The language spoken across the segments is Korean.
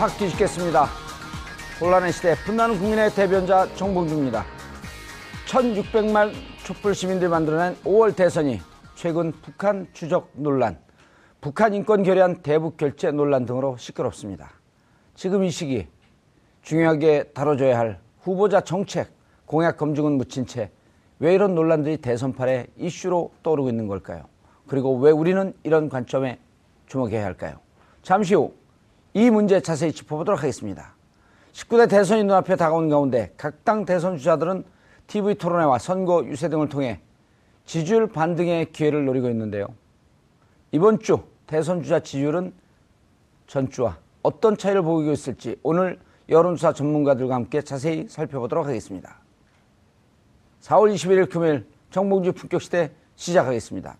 확 뒤집겠습니다. 혼란의 시대 분나는 국민의 대변자 정봉주입니다. 1600만 촛불 시민들이 만들어낸 5월 대선이 최근 북한 추적 논란, 북한 인권 결의안 대북 결재 논란 등으로 시끄럽습니다. 지금 이 시기 중요하게 다뤄줘야 할 후보자 정책, 공약 검증은 묻힌 채 왜 이런 논란들이 대선판에 이슈로 떠오르고 있는 걸까요? 그리고 왜 우리는 이런 관점에 주목해야 할까요? 잠시 후 이 문제 자세히 짚어보도록 하겠습니다. 19대 대선이 눈앞에 다가온 가운데 각 당 대선 주자들은 TV 토론회와 선거 유세 등을 통해 지지율 반등의 기회를 노리고 있는데요. 이번 주 대선 주자 지지율은 전주와 어떤 차이를 보이고 있을지 오늘 여론조사 전문가들과 함께 자세히 살펴보도록 하겠습니다. 4월 21일 금요일 정봉주 품격시대 시작하겠습니다.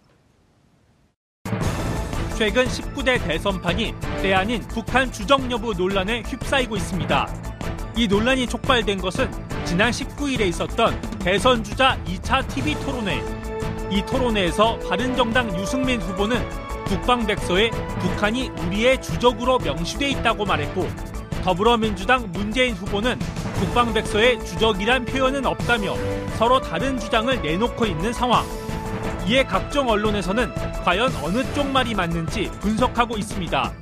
최근 19대 대선판이 때 아닌 북한 주적 여부 논란에 휩싸이고 있습니다. 이 논란이 촉발된 것은 지난 19일에 있었던 대선 주자 2차 TV 토론회. 이 토론회에서 바른정당 유승민 후보는 국방백서에 북한이 우리의 주적으로 명시돼 있다고 말했고 더불어민주당 문재인 후보는 국방백서에 주적이란 표현은 없다며 서로 다른 주장을 내놓고 있는 상황. 이에 각종 언론에서는 과연 어느 쪽 말이 맞는지 분석하고 있습니다.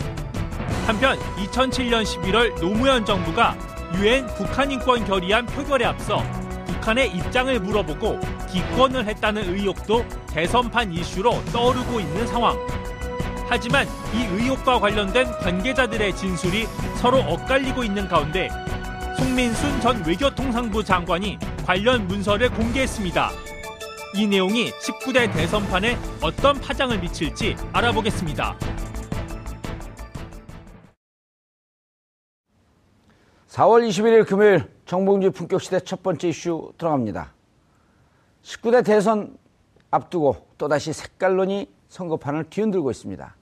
한편 2007년 11월 노무현 정부가 유엔 북한인권 결의안 표결에 앞서 북한의 입장을 물어보고 기권을 했다는 의혹도 대선판 이슈로 떠오르고 있는 상황. 하지만 이 의혹과 관련된 관계자들의 진술이 서로 엇갈리고 있는 가운데 송민순 전 외교통상부 장관이 관련 문서를 공개했습니다. 이 내용이 19대 대선판에 어떤 파장을 미칠지 알아보겠습니다. 4월 21일 금요일 정봉주 품격시대 첫 번째 이슈 들어갑니다. 19대 대선 앞두고 또다시 색깔론이 선거판을 뒤흔들고 있습니다.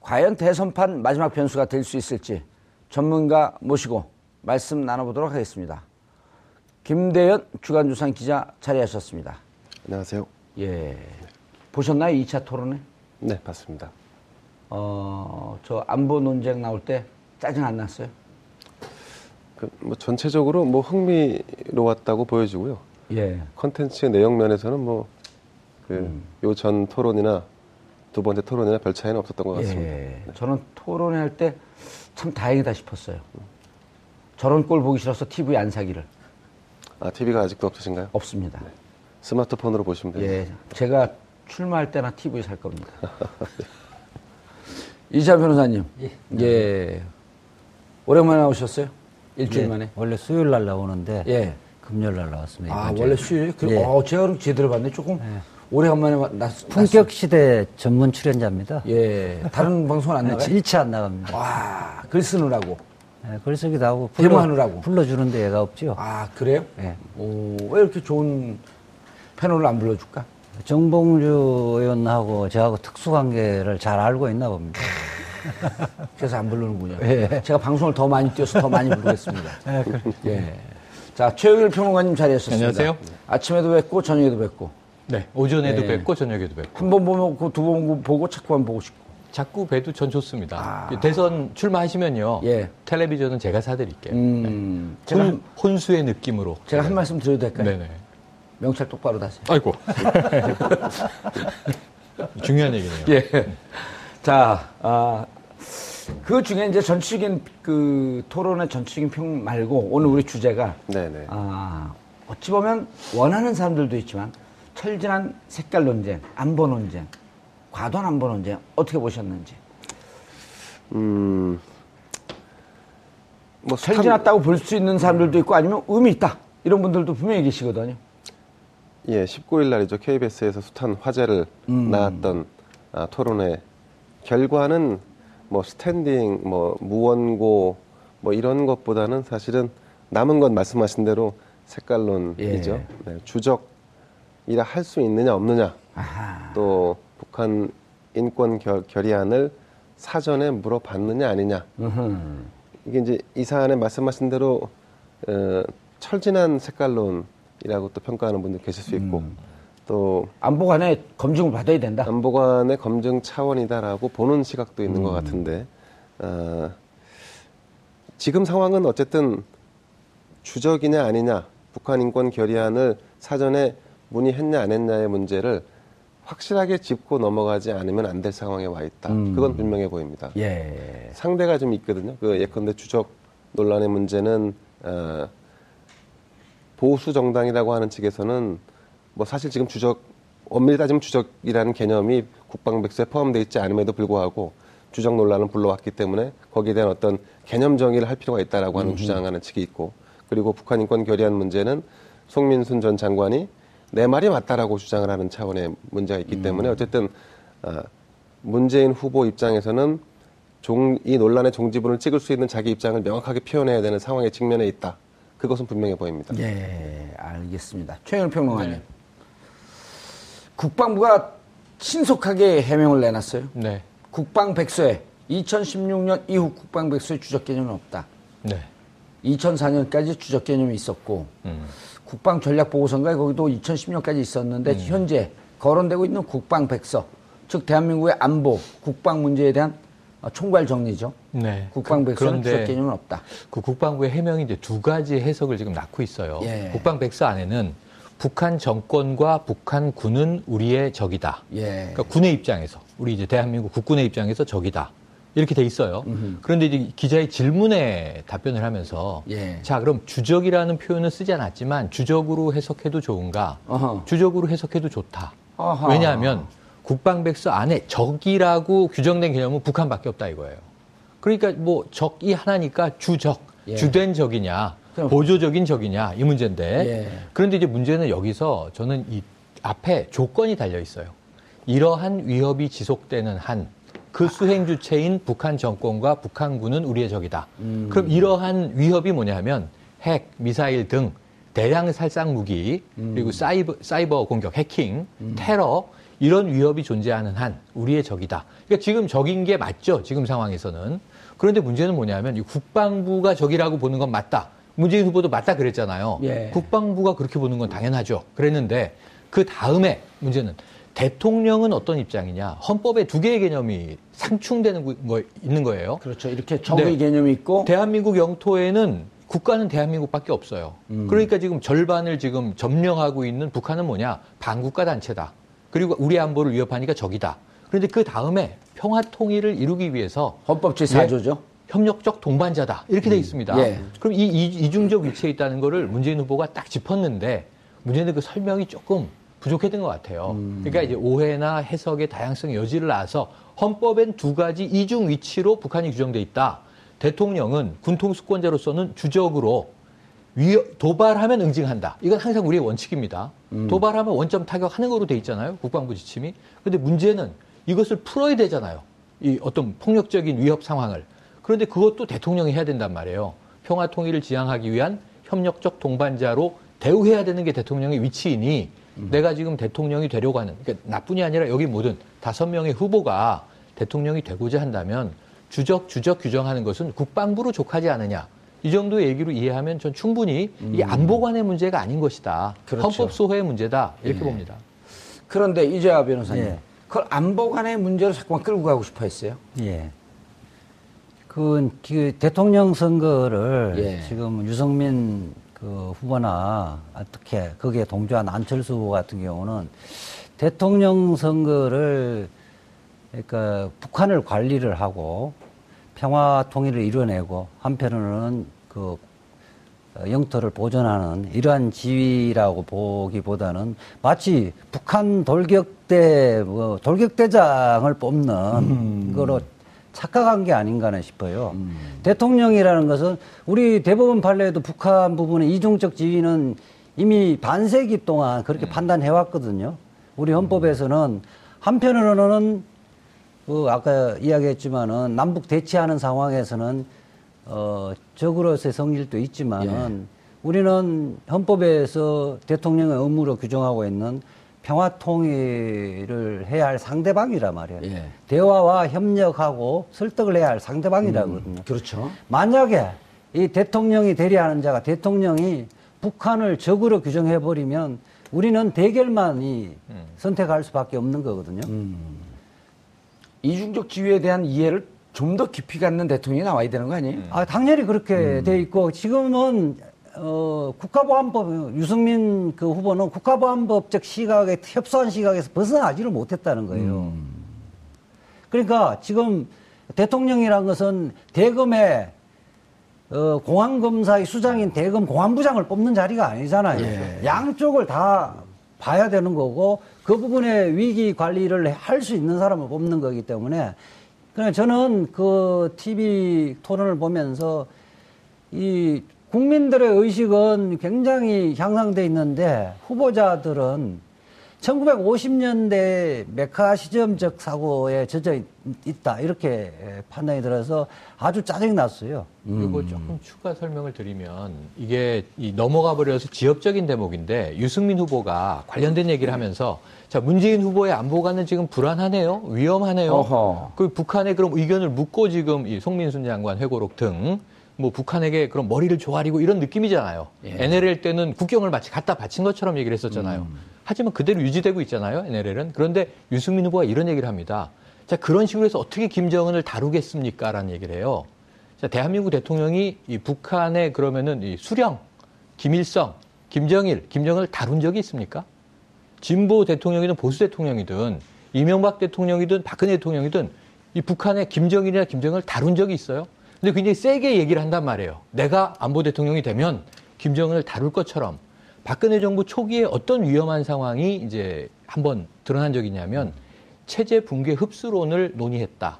과연 대선판 마지막 변수가 될 수 있을지 전문가 모시고 말씀 나눠보도록 하겠습니다. 김대현 주간조선 기자 자리하셨습니다. 안녕하세요. 예. 보셨나요? 2차 토론회? 네, 봤습니다. 어, 저 안보 논쟁 나올 때 짜증 안 났어요? 그, 뭐 전체적으로 뭐 흥미로웠다고 보여지고요. 예. 컨텐츠 내용 면에서는 뭐, 그, 요전 토론이나 두 번째 토론이나 별 차이는 없었던 것 같습니다. 예. 저는 토론회 할 때 참 다행이다 싶었어요. 저런 꼴 보기 싫어서 TV 안 사기를. 아, TV가 아직도 없으신가요? 없습니다. 스마트폰으로 보시면 돼요. 예. 제가 출마할 때나 TV 살 겁니다. 이자 변호사님. 예. 오랜만에 나오셨어요? 일주일 예, 만에? 원래 수요일 날 나오는데 예. 금요일 날 나왔습니다. 아. 원래 수요일? 그, 예. 어, 제가 그럼 제대로 봤네. 조금 오래간만에 마- 났, 품격 시대 전문 출연자입니다. 났- 예. 다른 방송은 안 나가요? 일치 안 나갑니다. 와, 글 쓰느라고. 예, 글 쓰기도 하고 데모하느라고. 불러주는데 얘가 없죠. 아, 그래요? 예. 오, 왜 이렇게 좋은 패널을 안 불러줄까? 정봉주 의원하고 저하고 특수관계를 잘 알고 있나 봅니다. 그래서 안 부르는군요. 예. 제가 방송을 더 많이 뛰어서 더 많이 부르겠습니다. 예. 자, 최영일 평론가님 자리하셨습니다. 안녕하세요. 아침에도 뵙고 저녁에도 뵙고 네, 오전에도 네. 뵙고 저녁에도 뵙고 한 번 보고 두번 보고 자꾸만 보고 싶고. 자꾸 뵈도 전 좋습니다. 대선 출마하시면요. 예. 텔레비전은 제가 사드릴게요. 음, 제가 혼, 혼수의 느낌으로. 제가 한 네. 말씀 드려도 될까요? 네네. 명찰 똑바로 다세요. 아이고. 중요한 얘기네요. 예. 자, 아, 그 중에 이제 전체적인 그 토론의 전체적인 평 말고 오늘 우리 주제가 네네. 아, 어찌 보면 원하는 사람들도 있지만 철저한 색깔 논쟁, 안보 논쟁, 과도한 안보 논쟁 어떻게 보셨는지. 음, 뭐 철저했다고 볼 수 있는 사람들도 있고 아니면 의미 있다 이런 분들도 분명히 계시거든요. 예, 19일 날이죠. KBS에서 숱한 화제를 낳았던 아, 토론회 결과는 뭐 스탠딩, 뭐 무원고 뭐 이런 것보다는 사실은 남은 건 말씀하신 대로 색깔론이죠. 예. 네, 주적이라 할 수 있느냐 없느냐. 아하. 또 북한 인권 결, 결의안을 사전에 물어봤느냐 아니냐. 음흠. 이게 이제 이 사안에 말씀하신 대로 어, 철진한 색깔론 이라고 또 평가하는 분들 계실 수 있고 또 안보관에 검증을 받아야 된다. 안보관의 검증 차원이다라고 보는 시각도 있는 것 같은데 어, 지금 상황은 어쨌든 주적이냐 아니냐 북한 인권 결의안을 사전에 문의했냐 안 했냐의 문제를 확실하게 짚고 넘어가지 않으면 안 될 상황에 와 있다. 그건 분명해 보입니다. 예. 상대가 좀 있거든요. 그 예컨대 주적 논란의 문제는 어, 보수 정당이라고 하는 측에서는 뭐 사실 지금 주적 엄밀히 따지면 주적이라는 개념이 국방백서에 포함되어 있지 않음에도 불구하고 주적 논란을 불러왔기 때문에 거기에 대한 어떤 개념 정의를 할 필요가 있다라고 하는 주장하는 측이 있고 그리고 북한 인권 결의안 문제는 송민순 전 장관이 내 말이 맞다라고 주장을 하는 차원의 문제가 있기 때문에 어쨌든 아, 문재인 후보 입장에서는 종, 이 논란의 종지부를 찍을 수 있는 자기 입장을 명확하게 표현해야 되는 상황에 직면해 있다. 그것은 분명해 보입니다. 예, 알겠습니다. 최영 평론가님. 국방부가 신속하게 해명을 내놨어요. 네. 국방백서에 2016년 이후 국방백서에 주적 개념은 없다. 네. 2004년까지 주적 개념이 있었고 음. 국방 전략 보고서인가 거기도 2010년까지 있었는데 음. 현재 거론되고 있는 국방백서 즉 대한민국의 안보 국방 문제에 대한 어, 총괄 정리죠. 네. 국방백서는 그- 주적 개념은 없다. 그 국방부의 해명이 이제 두 가지 해석을 지금 낳고 있어요. 예. 국방백서 안에는 북한 정권과 북한 군은 우리의 적이다. 예. 그러니까 군의 입장에서 우리 이제 대한민국 국군의 입장에서 적이다. 이렇게 돼 있어요. 그런데 이제 기자의 질문에 답변을 하면서 예. 자 그럼 주적이라는 표현은 쓰지 않았지만 주적으로 해석해도 좋은가? 어허. 주적으로 해석해도 좋다. 아하. 왜냐하면 국방백서 안에 적이라고 규정된 개념은 북한밖에 없다 이거예요. 그러니까 뭐 적이 하나니까 주적, 예. 주된 적이냐, 그럼- 보조적인 적이냐 이 문제인데 예. 그런데 이제 문제는 여기서 저는 이 앞에 조건이 달려 있어요. 이러한 위협이 지속되는 한 그 수행 주체인 북한 정권과 북한군은 우리의 적이다. 음. 그럼 이러한 위협이 뭐냐면 핵, 미사일 등 대량 살상 무기 음. 그리고 사이버, 사이버 공격, 해킹, 테러 이런 위협이 존재하는 한 우리의 적이다. 그러니까 지금 적인 게 맞죠. 지금 상황에서는. 그런데 문제는 뭐냐면 이 국방부가 적이라고 보는 건 맞다. 문재인 후보도 맞다 그랬잖아요. 예. 국방부가 그렇게 보는 건 당연하죠. 그랬는데 그 다음에 문제는 대통령은 어떤 입장이냐. 헌법에 두 개의 개념이 상충되는 거 있는 거예요. 그렇죠. 이렇게 적의 네. 개념이 있고 대한민국 영토에는 국가는 대한민국밖에 없어요. 그러니까 지금 절반을 지금 점령하고 있는 북한은 뭐냐? 반국가 단체다. 그리고 우리 안보를 위협하니까 적이다. 그런데 그 다음에 평화 통일을 이루기 위해서 헌법 제4조죠. 협력적 동반자다. 이렇게 돼 있습니다. 예. 그럼 이, 이 이중적 위치에 있다는 거를 문재인 후보가 딱 짚었는데 문제는 그 설명이 조금 부족했던 것 같아요. 그러니까 이제 오해나 해석의 다양성의 여지를 낳아서 헌법엔 두 가지 이중 위치로 북한이 규정돼 있다. 대통령은 군통수권자로서는 주적으로 도발하면 응징한다. 이건 항상 우리의 원칙입니다. 도발하면 원점 타격하는 거로 돼 있잖아요. 국방부 지침이. 근데 문제는 이것을 풀어야 되잖아요. 이 어떤 폭력적인 위협 상황을. 그런데 그것도 대통령이 해야 된단 말이에요. 평화 통일을 지향하기 위한 협력적 동반자로 대우해야 되는 게 대통령의 위치이니 내가 지금 대통령이 되려고 하는 그러니까 나뿐이 아니라 여기 모든 다섯 명의 후보가 대통령이 되고자 한다면 주적 주적 규정하는 것은 국방부로 족하지 않느냐. 이 정도 얘기로 이해하면 전 충분히 이 안보관의 문제가 아닌 것이다. 그렇죠. 헌법 소호의 문제다. 이렇게 봅니다. 그런데 이재화 변호사님, 예. 그걸 안보관의 문제로 자꾸만 끌고 가고 싶어 했어요. 예. 그, 그 대통령 선거를 예. 지금 유승민 그 후보나 어떻게 거기에 동조한 안철수 후보 같은 경우는 대통령 선거를 그러니까 북한을 관리를 하고 평화 통일을 이뤄내고 한편으로는 그 어, 영토를 보존하는 이러한 지위라고 보기보다는 마치 북한 돌격대 뭐 돌격대장을 뽑는 거로 착각한 게 아닌가 싶어요. 대통령이라는 것은 우리 대법원 판례에도 북한 부분의 이중적 지위는 이미 반세기 동안 그렇게 판단해 왔거든요. 우리 헌법에서는 한편으로는 그 아까 이야기했지만은 남북 대치하는 상황에서는 어 적으로서의 성질도 있지만은 우리는 헌법에서 대통령의 의무로 규정하고 있는 평화 통일을 해야 할 상대방이라 말이에요. 예. 대화와 협력하고 설득을 해야 할 상대방이라거든요. 그렇죠. 만약에 이 대통령이 대리하는 자가 대통령이 북한을 적으로 규정해 버리면 우리는 대결만이 선택할 수밖에 없는 거거든요. 이중적 지위에 대한 이해를 좀 더 깊이 갖는 대통령이 나와야 되는 거 아니에요? 아, 당연히 그렇게 돼 있고 지금은 어, 국가보안법 유승민 그 후보는 국가보안법적 시각에 협소한 시각에서 벗어나지를 못했다는 거예요. 그러니까 지금 대통령이란 것은 대검의 어, 공안검사의 수장인 대검 공안부장을 뽑는 자리가 아니잖아요. 양쪽을 다 봐야 되는 거고 그 부분에 위기 관리를 할 수 있는 사람을 뽑는 거기 때문에 그냥 저는 그 TV 토론을 보면서 이 국민들의 의식은 굉장히 향상돼 있는데 후보자들은 1950년대 메카 시점적 사고에 젖어 있- 있다 이렇게 판단이 들어서 아주 짜증이 났어요. 그리고 조금 추가 설명을 드리면 이게 이 넘어가 버려서 지역적인 대목인데 유승민 후보가 관련된 얘기를 하면서 자 문재인 후보의 안보가는 지금 불안하네요, 위험하네요. 어허. 그 북한에 그럼 의견을 묻고 지금 이 송민순 장관 회고록 등 뭐 북한에게 그럼 머리를 조아리고 이런 느낌이잖아요. NLL 때는 국경을 마치 갖다 바친 것처럼 얘기를 했었잖아요. 하지만 그대로 유지되고 있잖아요, NLL은. 그런데 유승민 후보가 이런 얘기를 합니다. 자 그런 식으로 해서 어떻게 김정은을 다루겠습니까 라는 얘기를 해요. 자, 대한민국 대통령이 이 북한의 그러면은 이 수령, 김일성, 김정일, 김정을 다룬 적이 있습니까? 진보 대통령이든 보수 대통령이든 이명박 대통령이든 박근혜 대통령이든 이 북한의 김정일이나 김정을 다룬 적이 있어요. 근데 굉장히 세게 얘기를 한단 말이에요. 내가 안보 대통령이 되면 김정은을 다룰 것처럼 박근혜 정부 초기에 어떤 위험한 상황이 이제 한번 드러난 적이 있냐면 체제 붕괴 흡수론을 논의했다.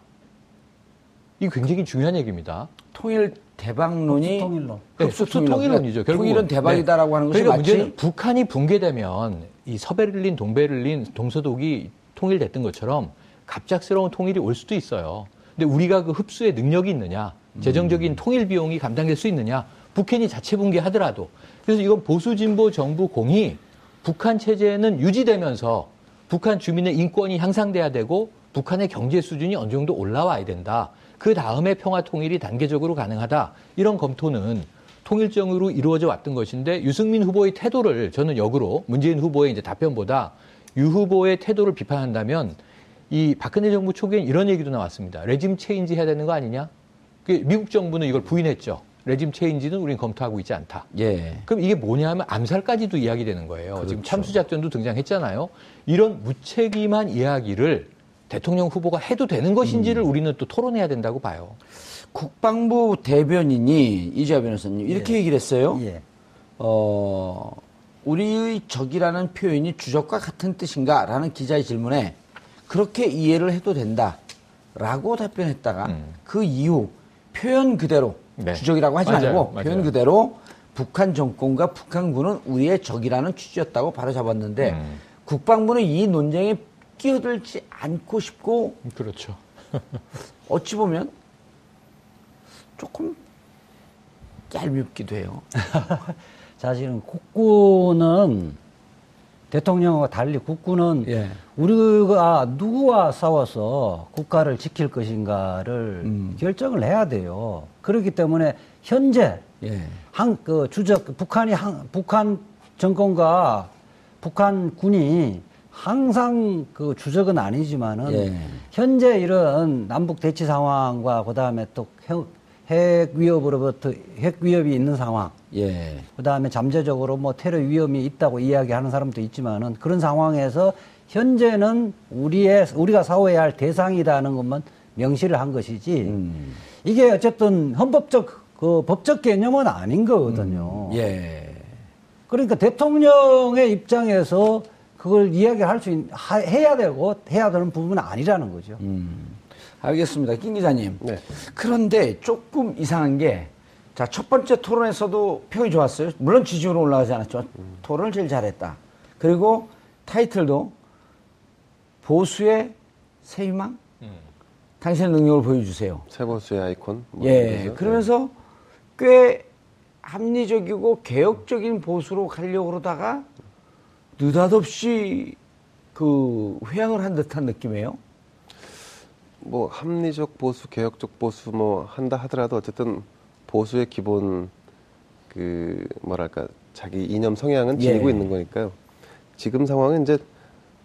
이게 굉장히 중요한 얘기입니다. 통일 대박론이 통일론. 네, 흡수 흡수 통일론 이죠. 결국은. 통일은 대박이다라고 네. 하는 것이 그러니까 마치 문제는 북한이 붕괴되면 이 서베를린, 동베를린, 동서독이 통일됐던 것처럼 갑작스러운 통일이 올 수도 있어요. 근데 우리가 그 흡수의 능력이 있느냐, 재정적인 통일 비용이 감당될 수 있느냐, 북한이 자체 붕괴하더라도. 그래서 이건 보수 진보 정부 공이 북한 체제는 유지되면서 북한 주민의 인권이 향상돼야 되고 북한의 경제 수준이 어느 정도 올라와야 된다. 그 다음에 평화 통일이 단계적으로 가능하다. 이런 검토는 통일정으로 이루어져 왔던 것인데 유승민 후보의 태도를 저는 역으로 문재인 후보의 이제 답변보다 유 후보의 태도를 비판한다면 이 박근혜 정부 초기엔 이런 얘기도 나왔습니다. regime change 해야 되는 거 아니냐? 그 미국 정부는 이걸 부인했죠. regime change는 우린 검토하고 있지 않다. 예. 그럼 이게 뭐냐면 암살까지도 이야기되는 거예요. 지금 참수작전도 등장했잖아요. 이런 무책임한 이야기를 대통령 후보가 해도 되는 것인지를 우리는 또 토론해야 된다고 봐요. 국방부 대변인이 이재화 변호사님 이렇게 얘기를 했어요. 예. 어, 우리의 적이라는 표현이 주적과 같은 뜻인가? 라는 기자의 질문에 그렇게 이해를 해도 된다. 라고 답변했다가 음. 그 이후 표현 그대로 네. 주적이라고 하지 맞아요. 말고 맞아요. 표현 그대로 북한 정권과 북한군은 우리의 적이라는 취지였다고 바로 잡았는데 음. 국방부는 이 논쟁에 끼어들지 않고 싶고 그렇죠. 어찌 보면 조금 얄밉기도 해요. 사실은 국군은 대통령과 달리 국군은 예. 우리가 누구와 싸워서 국가를 지킬 것인가를 음. 결정을 해야 돼요. 그렇기 때문에 현재 예. 한 그 주적 북한이 한, 북한 정권과 북한 군이 항상 그 주적은 아니지만은 예. 현재 이런 남북 대치 상황과 그다음에 또 핵 위협으로부터 핵 위협이 있는 상황 예. 그 다음에 잠재적으로 뭐 테러 위험이 있다고 이야기하는 사람도 있지만은 그런 상황에서 현재는 우리의 우리가 싸워야 할 대상이라는 것만 명시를 한 것이지 음. 이게 어쨌든 헌법적 그 법적 개념은 아닌 거거든요. 예. 그러니까 대통령의 입장에서 그걸 이야기할 수 있, 하- 해야 되고 해야 되는 부분은 아니라는 거죠. 알겠습니다. 김 기자님. 네. 그런데 조금 이상한 게, 자, 첫 번째 토론에서도 평이 좋았어요. 물론 지지율은 올라가지 않았죠. 토론을 제일 잘했다. 그리고 타이틀도 보수의 새 희망? 당신의 능력을 보여주세요. 세보수의 아이콘. 뭐 예. 거죠. 그러면서 꽤 합리적이고 개혁적인 보수로 가려고 그러다가 느닷없이 그 회양을 한 듯한 느낌이에요. 뭐 합리적 보수, 개혁적 보수 뭐 한다 하더라도 어쨌든 보수의 기본 그 뭐랄까 자기 이념 성향은 지니고 예. 있는 거니까요. 지금 상황은 이제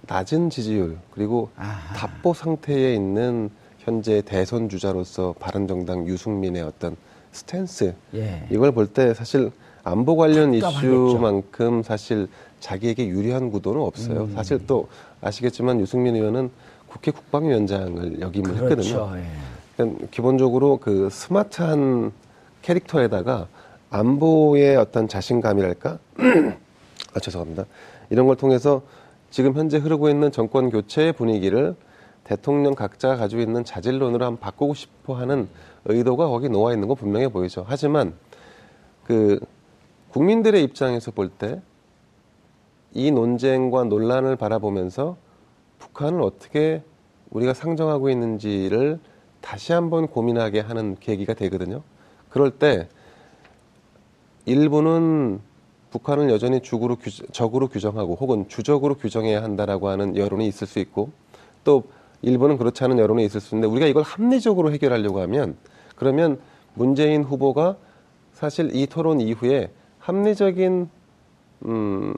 낮은 지지율 그리고 아하. 답보 상태에 있는 현재 대선 주자로서 바른정당 유승민의 어떤 스탠스 예. 이걸 볼 때 사실 안보 관련. 이슈만큼 사실 자기에게 유리한 구도는 없어요. 음. 사실 또 아시겠지만 유승민 의원은 국회 국방위원장을 역임을 그렇죠. 했거든요. 예. 그러니까 기본적으로 그 스마트한 캐릭터에다가 안보의 어떤 자신감이랄까? 아, 죄송합니다. 이런 걸 통해서 지금 현재 흐르고 있는 정권 교체의 분위기를 대통령 각자가 가지고 있는 자질론으로 한번 바꾸고 싶어 하는 의도가 거기 놓아 있는 건 분명해 보이죠. 하지만 그 국민들의 입장에서 볼 때 이 논쟁과 논란을 바라보면서 북한을 어떻게 우리가 상정하고 있는지를 다시 한번 고민하게 하는 계기가 되거든요. 그럴 때 일부는 북한을 여전히 죽으로 규, 적으로 규정하고 혹은 주적으로 규정해야 한다라고 하는 여론이 있을 수 있고 또 일부는 그렇지 않은 여론이 있을 수 있는데 우리가 이걸 합리적으로 해결하려고 하면 그러면 문재인 후보가 사실 이 토론 이후에 합리적인 음,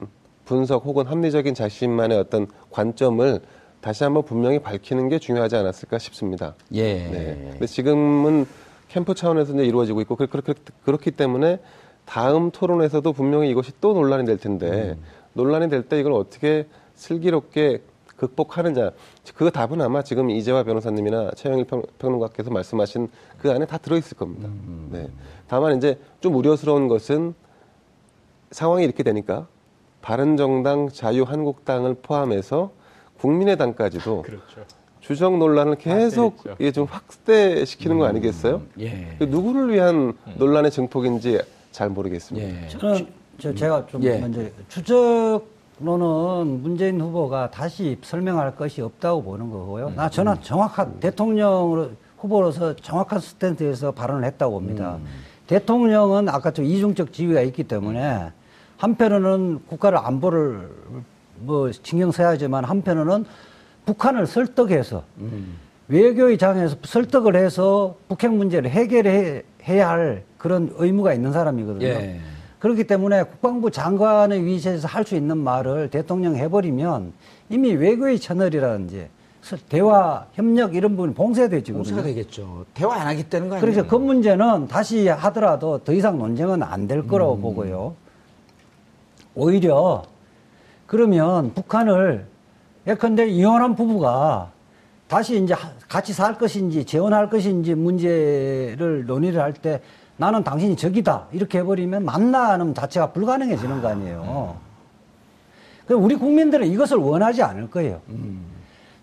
분석 혹은 합리적인 자신만의 어떤 관점을 다시 한번 분명히 밝히는 게 중요하지 않았을까 싶습니다. 예. 네. 근데 지금은 캠프 차원에서 이제 이루어지고 있고 그- 그렇게 그렇기 때문에 다음 토론에서도 분명히 이것이 또 논란이 될 텐데 논란이 될 때 이걸 어떻게 슬기롭게 극복하느냐 그 답은 아마 지금 이재화 변호사님이나 최영일 평, 평론가께서 말씀하신 그 안에 다 들어있을 겁니다. 네. 다만 이제 좀 우려스러운 것은 상황이 이렇게 되니까 바른정당, 자유한국당을 포함해서 국민의당까지도 주적 논란을 계속 이게 좀 확대시키는 거 아니겠어요? 예. 그 누구를 위한 논란의 증폭인지 잘 모르겠습니다. 예. 저는 저 제가 좀 예. 먼저 주적로는 문재인 후보가 다시 설명할 것이 없다고 보는 거고요. 나 저는 정확한 대통령으로 후보로서 정확한 스탠스에서 발언을 했다고 봅니다. 대통령은 아까 좀 이중적 지위가 있기 때문에 한편으로는 국가를 안보를 뭐 신경 써야 하지만 한편으로는 북한을 설득해서 외교의 장에서 설득을 해서 북핵 문제를 해결해야 할 그런 의무가 있는 사람이거든요. 예. 그렇기 때문에 국방부 장관의 위치에서 할 수 있는 말을 대통령 해버리면 이미 외교의 채널이라든지 서- 대화, 협력 이런 부분이 봉쇄가 봉쇄되지거든요. 되겠죠. 대화 안 하겠다는 거 아니에요? 그래서 그 문제는 다시 하더라도 더 이상 논쟁은 안 될 거라고 음. 보고요. 오히려 그러면 북한을 예컨대 이혼한 부부가 다시 이제 하- 같이 살 것인지 재혼할 것인지 문제를 논의를 할 때 나는 당신이 적이다 이렇게 해버리면 만나는 자체가 불가능해지는 거 아니에요. 그럼 우리 국민들은 이것을 원하지 않을 거예요.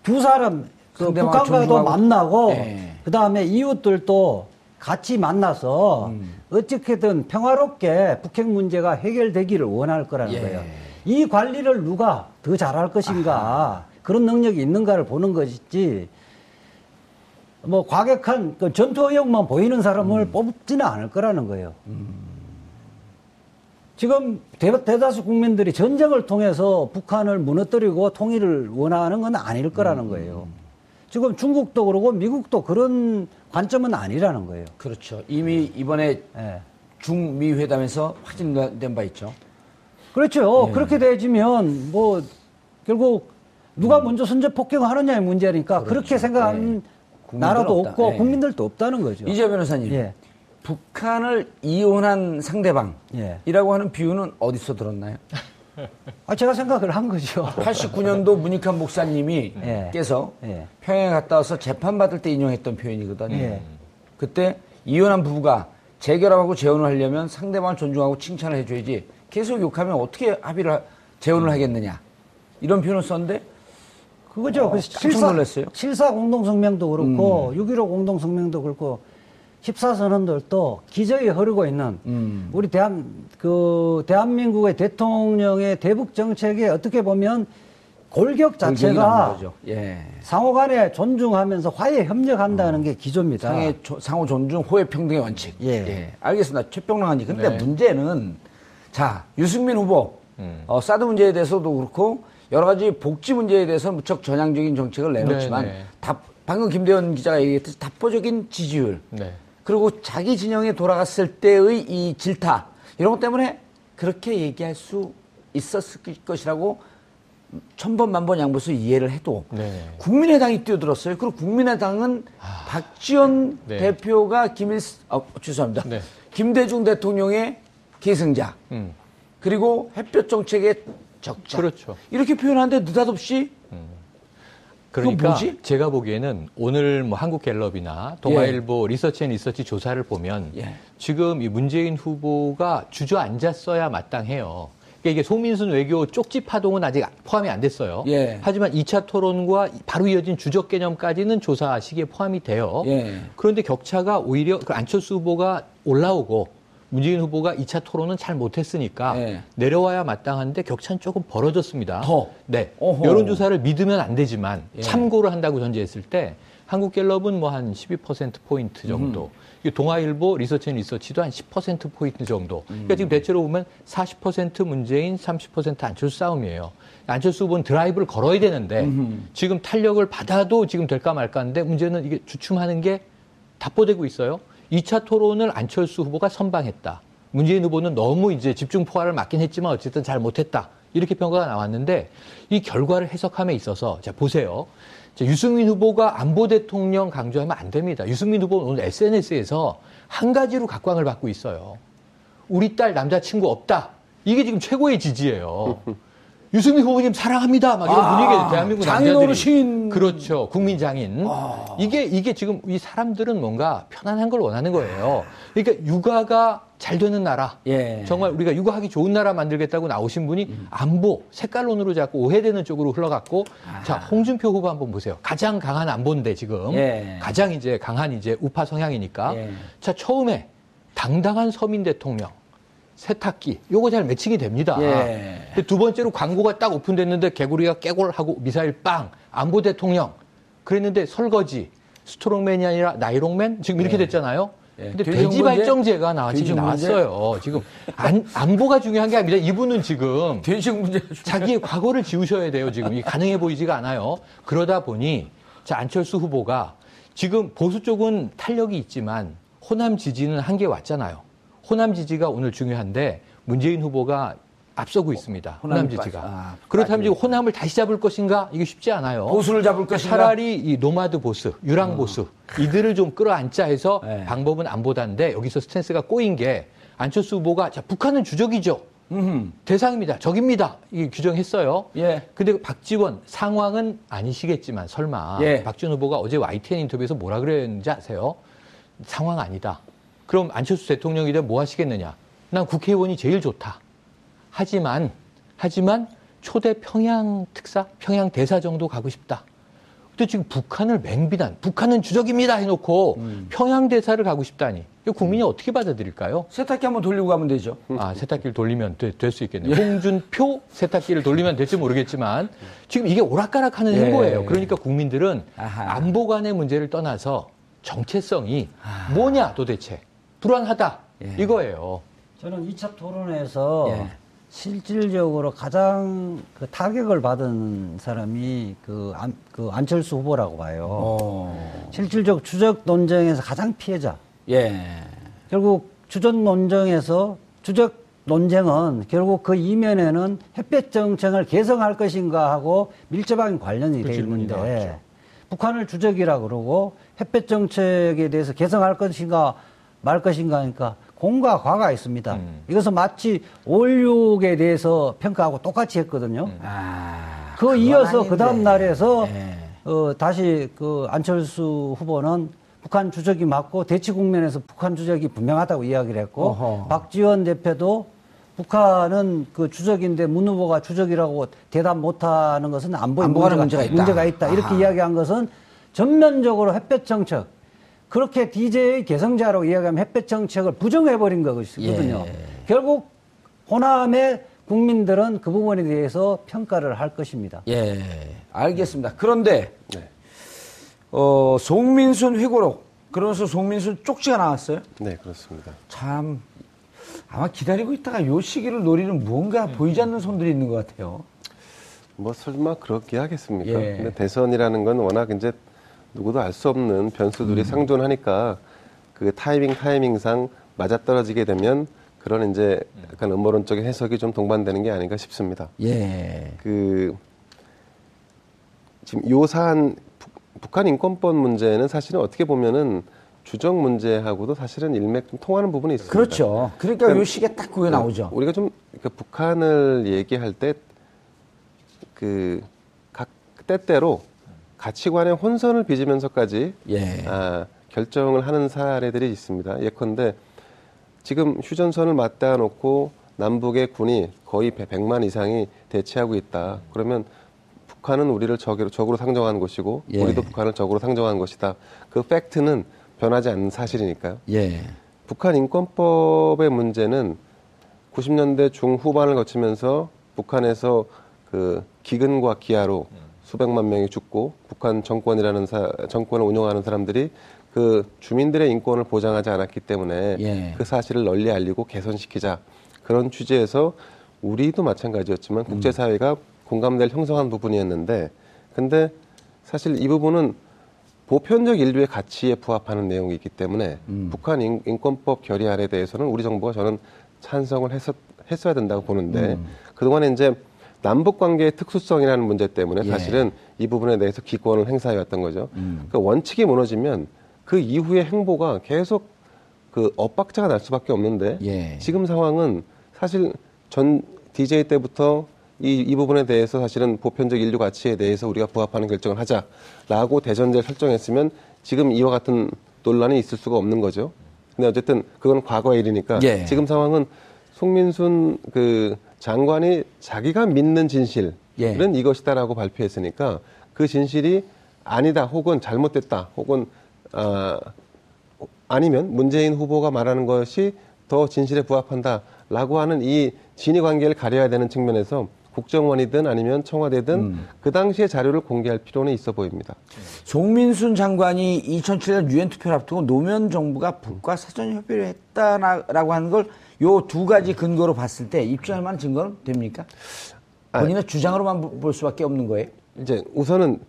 두 사람 그 북한과도. 만나고 예. 그 다음에 이웃들도 같이 만나서 음. 어떻게든 평화롭게 북핵 문제가 해결되기를 원할 거라는 예. 거예요. 이 관리를 누가 더 잘할 것인가 그런 능력이 있는가를 보는 것이지 뭐 과격한 그 전투 의욕만 보이는 사람을 음. 뽑지는 않을 거라는 거예요. 지금 대, 대다수 국민들이 전쟁을 통해서 북한을 무너뜨리고 통일을 원하는 건 아닐 음. 거라는 거예요. 지금 중국도 그러고 미국도 그런 관점은 아니라는 거예요. 그렇죠. 이미 이번에 예. 중미 회담에서 확진된 바 있죠. 그렇죠. 예. 그렇게 되지면 뭐 결국 누가 먼저 선제 폭격하느냐의 문제니까 그렇게 생각하는 예. 나라도 없다. 없고 예. 국민들도 없다는 거죠. 이재 변호사님, 예. 북한을 이혼한 상대방이라고 예. 하는 비유는 어디서 들었나요? 아, 제가 생각을 한 거죠. 89년도 문익환 목사님이 예. 께서 예. 평양에 갔다 와서 재판 받을 때 인용했던 표현이거든요. 예. 그때 이혼한 부부가 재결합하고 재혼을 하려면 상대방을 존중하고 칭찬을 해줘야지 계속 욕하면 어떻게 합의를 하- 재혼을 하겠느냐 이런 표현을 썼는데 그거죠. 어, 그 놀랐어요. 음. 실사 공동성명도 그렇고 6.15 공동성명도 그렇고 14선언들도 기저에 흐르고 있는 음. 우리 대한 그 대한민국의 대통령의 대북 정책에 어떻게 보면 골격 자체가. 예. 상호 간에 존중하면서 화해 협력한다는 게 기조입니다. 상해, 상호 존중, 호혜 평등의 원칙. 예. 알겠습니다. 최평랑한지. 근데 네. 문제는 자 유승민 후보 어, 사드 문제에 대해서도 그렇고 여러 가지 복지 문제에 대해서 무척 전향적인 정책을 내놓지만 네, 네. 답, 방금 김대원 기자가 얘기했듯이 답보적인 지지율 네. 그리고 자기 진영에 돌아갔을 때의 이 질타 이런 것 때문에 그렇게 얘기할 수 있었을 것이라고 천번 만번 양보해서 이해를 해도 네. 국민의당이 뛰어들었어요. 그리고 국민의당은 박지원 네. 대표가 김일 어, 죄송합니다. 네. 김대중 대통령의 계승자 음. 그리고 햇볕 정책의 적자 그렇죠. 이렇게 표현하는데 느닷없이 그러니까 뭐지? 제가 보기에는 오늘 뭐 한국갤럽이나 동아일보 리서치 앤 리서치 조사를 보면 예. 지금 이 문재인 후보가 주저앉았어야 마땅해요. 그러니까 이게 송민순 외교 쪽지 파동은 아직 포함이 안 됐어요. 예. 하지만 2차 토론과 바로 이어진 주적 개념까지는 조사 시기에 포함이 돼요. 예. 그런데 격차가 오히려 그 안철수 후보가 올라오고 문재인 후보가 2차 토론은 잘 못했으니까 예. 내려와야 마땅한데 격차는 조금 벌어졌습니다. 더? 네. 어허. 여론조사를 믿으면 안 되지만 예. 참고를 한다고 전제했을 때 한국갤럽은 뭐 한 12%포인트 정도. 이 동아일보 리서치 앤 리서치도 한 10%포인트 정도. 그러니까 지금 대체로 보면 40% 문재인, 30% 안철수 싸움이에요. 안철수 후보는 드라이브를 걸어야 되는데 지금 탄력을 받아도 지금 될까 말까 하는데 문제는 이게 주춤하는 게 답보되고 있어요. 2차 토론을 안철수 후보가 선방했다. 문재인 후보는 너무 이제 집중 포화를 맞긴 했지만 어쨌든 잘 못했다. 이렇게 평가가 나왔는데 이 결과를 해석함에 있어서 자 보세요. 자, 유승민 후보가 안보 대통령 강조하면 안 됩니다. 유승민 후보는 오늘 SNS에서 한 가지로 각광을 받고 있어요. 우리 딸 남자친구 없다. 이게 지금 최고의 지지예요. 유승민 후보님 사랑합니다. 막 이런 아, 분위기에 대한민국 장인 남자들이 어르신. 그렇죠. 국민 장인. 이게 이게 지금 이 사람들은 뭔가 편안한 걸 원하는 거예요. 그러니까 육아가 잘 되는 나라. 예. 정말 우리가 육아하기 좋은 나라 만들겠다고 나오신 분이 안보 색깔론으로 자꾸 오해되는 쪽으로 흘러갔고 자 홍준표 후보 한번 보세요. 가장 강한 안보인데 지금 예. 가장 이제 강한 이제 우파 성향이니까 예. 자 처음에 당당한 서민 대통령 세탁기 요거 잘 매칭이 됩니다. 예. 두 번째로 광고가 딱 오픈됐는데 개구리가 깨골하고 미사일 빵 안보 대통령 그랬는데 설거지 스트롱맨이 아니라 나이롱맨 지금 이렇게 됐잖아요. 예. 근데 돼지? 발정제가 돼지 지금? 나왔어요. 지금 안, 안보가 중요한 게 아니라 이분은 지금 돼지국 문제 자기의 과거를 지우셔야 돼요. 지금 이 가능해 보이지가 않아요. 그러다 보니 자 안철수 후보가 지금 보수 쪽은 탄력이 있지만 호남 지지는 한계 왔잖아요. 호남 지지가 오늘 중요한데 문재인 후보가 앞서고 있습니다. 호남 지지가. 아, 그렇다면 지금 호남을 다시 잡을 것인가? 이게 쉽지 않아요. 보수를 잡을 것인가? 차라리 이 nomad 보수, 유랑 보수 이들을 좀 끌어안자 해서 네. 방법은 안보다인데 여기서 스탠스가 꼬인 게 안철수 후보가 자 북한은 주적이죠. 대상입니다. 적입니다. 이 규정했어요. 예. 근데 박지원 상황은 아니시겠지만 설마 예. 박지원 후보가 어제 YTN 인터뷰에서 뭐라 그랬는지 아세요? 상황 아니다. 그럼 안철수 대통령이 되면 뭐 하시겠느냐? 난 국회의원이 제일 좋다. 하지만 하지만 초대 평양 특사, 평양 대사 정도 가고 싶다. 근데 지금 북한을 맹비난, 북한은 주적입니다 해놓고 평양 대사를 가고 싶다니. 이거 국민이 어떻게 받아들일까요? 세탁기 한번 돌리고 가면 되죠. 아, 세탁기를 돌리면 될 수 있겠네요. 홍준표 세탁기를 돌리면 될지 모르겠지만 지금 이게 오락가락 하는 예. 행보예요. 그러니까 국민들은 아하. 안보 간의 문제를 떠나서 정체성이 뭐냐 도대체 불안하다 예. 이거예요. 저는 2차 토론에서 예. 실질적으로 가장 그 타격을 받은 사람이 그, 안, 그 안철수 후보라고 봐요. 어. 실질적 추적 논쟁에서 가장 피해자. 예. 결국 추적 논쟁에서 추적 논쟁은 결국 그 이면에는 햇볕 정책을 개성할 것인가 하고 밀접한 관련이 돼그 있는데 나왔죠. 북한을 주적이라 그러고 햇볕 정책에 대해서 개성할 것인가 말 것인가 하니까 공과 과가 있습니다. 음. 이것은 마치 5.16에 대해서 평가하고 똑같이 했거든요. 아. 그 이어서. 그 다음 날에서 예. 어, 다시 그 안철수 후보는 북한 주적이 맞고 대치 국면에서 북한 주적이 분명하다고 이야기를 했고 어허. 박지원 대표도 북한은 그 주적인데 문 후보가 주적이라고 대답 못하는 것은 안보에 안보가는 문제가 있다. 문제가 있다. 이렇게 아하. 이야기한 것은 전면적으로 햇볕 정책 그렇게 DJ의 개성자로 이야기하면 햇볕 정책을 부정해버린 거거든요. 예. 결국 호남의 국민들은 그 부분에 대해서 평가를 할 것입니다. 예, 알겠습니다. 그런데 네. 어, 송민순 회고록 그러면서 송민순 쪽지가 나왔어요. 네, 그렇습니다. 참 아마 기다리고 있다가 요 시기를 노리는 무언가 보이지 않는 손들이 있는 것 같아요. 뭐 설마 그렇게 하겠습니까? 예. 근데 대선이라는 건 워낙 이제 누구도 알 수 없는 변수들이 음. 상존하니까 그 타이밍 타이밍상 맞아떨어지게 되면 그런 이제 약간 음모론적인 해석이 좀 동반되는 게 아닌가 싶습니다. 예. 그 지금 요 사안 북- 북한 인권법 문제는 사실은 어떻게 보면은 주적 문제하고도 사실은 일맥 좀 통하는 부분이 있습니다. 그렇죠. 그러니까 요 시기에 딱 그게 나오죠. 우리가 좀 그러니까 북한을 얘기할 때 그 각 때때로 가치관의 혼선을 빚으면서까지 예. 아, 결정을 하는 사례들이 있습니다. 예컨대 지금 휴전선을 맞닿아 놓고 남북의 군이 거의 100만 이상이 대치하고 있다. 그러면 북한은 우리를 적으로, 적으로 상정한 것이고 예. 우리도 북한을 적으로 상정한 것이다. 그 팩트는 변하지 않는 사실이니까요. 예. 북한 인권법의 문제는 90년대 중후반을 거치면서 북한에서 그 기근과 기아로 수백만 명이 죽고 북한 정권이라는 사, 정권을 운영하는 사람들이 그 주민들의 인권을 보장하지 않았기 때문에 예. 그 사실을 널리 알리고 개선시키자. 그런 취지에서 우리도 마찬가지였지만 국제사회가 공감대를 형성한 부분이었는데 근데 사실 이 부분은 보편적 인류의 가치에 부합하는 내용이 있기 때문에 북한 인, 인권법 결의안에 대해서는 우리 정부가 저는 찬성을 했었, 했어야 된다고 보는데 그동안에 이제 남북 관계의 특수성이라는 문제 때문에 예. 사실은 이 부분에 대해서 기권을 행사해 왔던 거죠. 그 원칙이 무너지면 그 이후의 행보가 계속 그 엇박자가 날 수밖에 없는데 예. 지금 상황은 사실 전 DJ 때부터 이, 이 부분에 대해서 사실은 보편적 인류 가치에 대해서 우리가 부합하는 결정을 하자라고 대전제를 설정했으면 지금 이와 같은 논란이 있을 수가 없는 거죠. 근데 어쨌든 그건 과거의 일이니까 예. 지금 상황은 송민순 그 장관이 자기가 믿는 진실은 예. 이것이다라고 발표했으니까 그 진실이 아니다 혹은 잘못됐다 혹은 아, 아니면 문재인 후보가 말하는 것이 더 진실에 부합한다라고 하는 이 진위 관계를 가려야 되는 측면에서 국정원이든 아니면 청와대든 음. 그 당시의 자료를 공개할 필요는 있어 보입니다. 송민순 장관이 2007년 유엔 투표를 앞두고 노무현 정부가 북과 사전 협의를 했다라고 하는 걸 요 두 가지 근거로 봤을 때 입증할 만한 증거는 됩니까? 아. 본인의 주장으로만 보- 볼 수밖에 없는 거예요. 이제 우선은